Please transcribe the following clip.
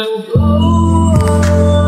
will.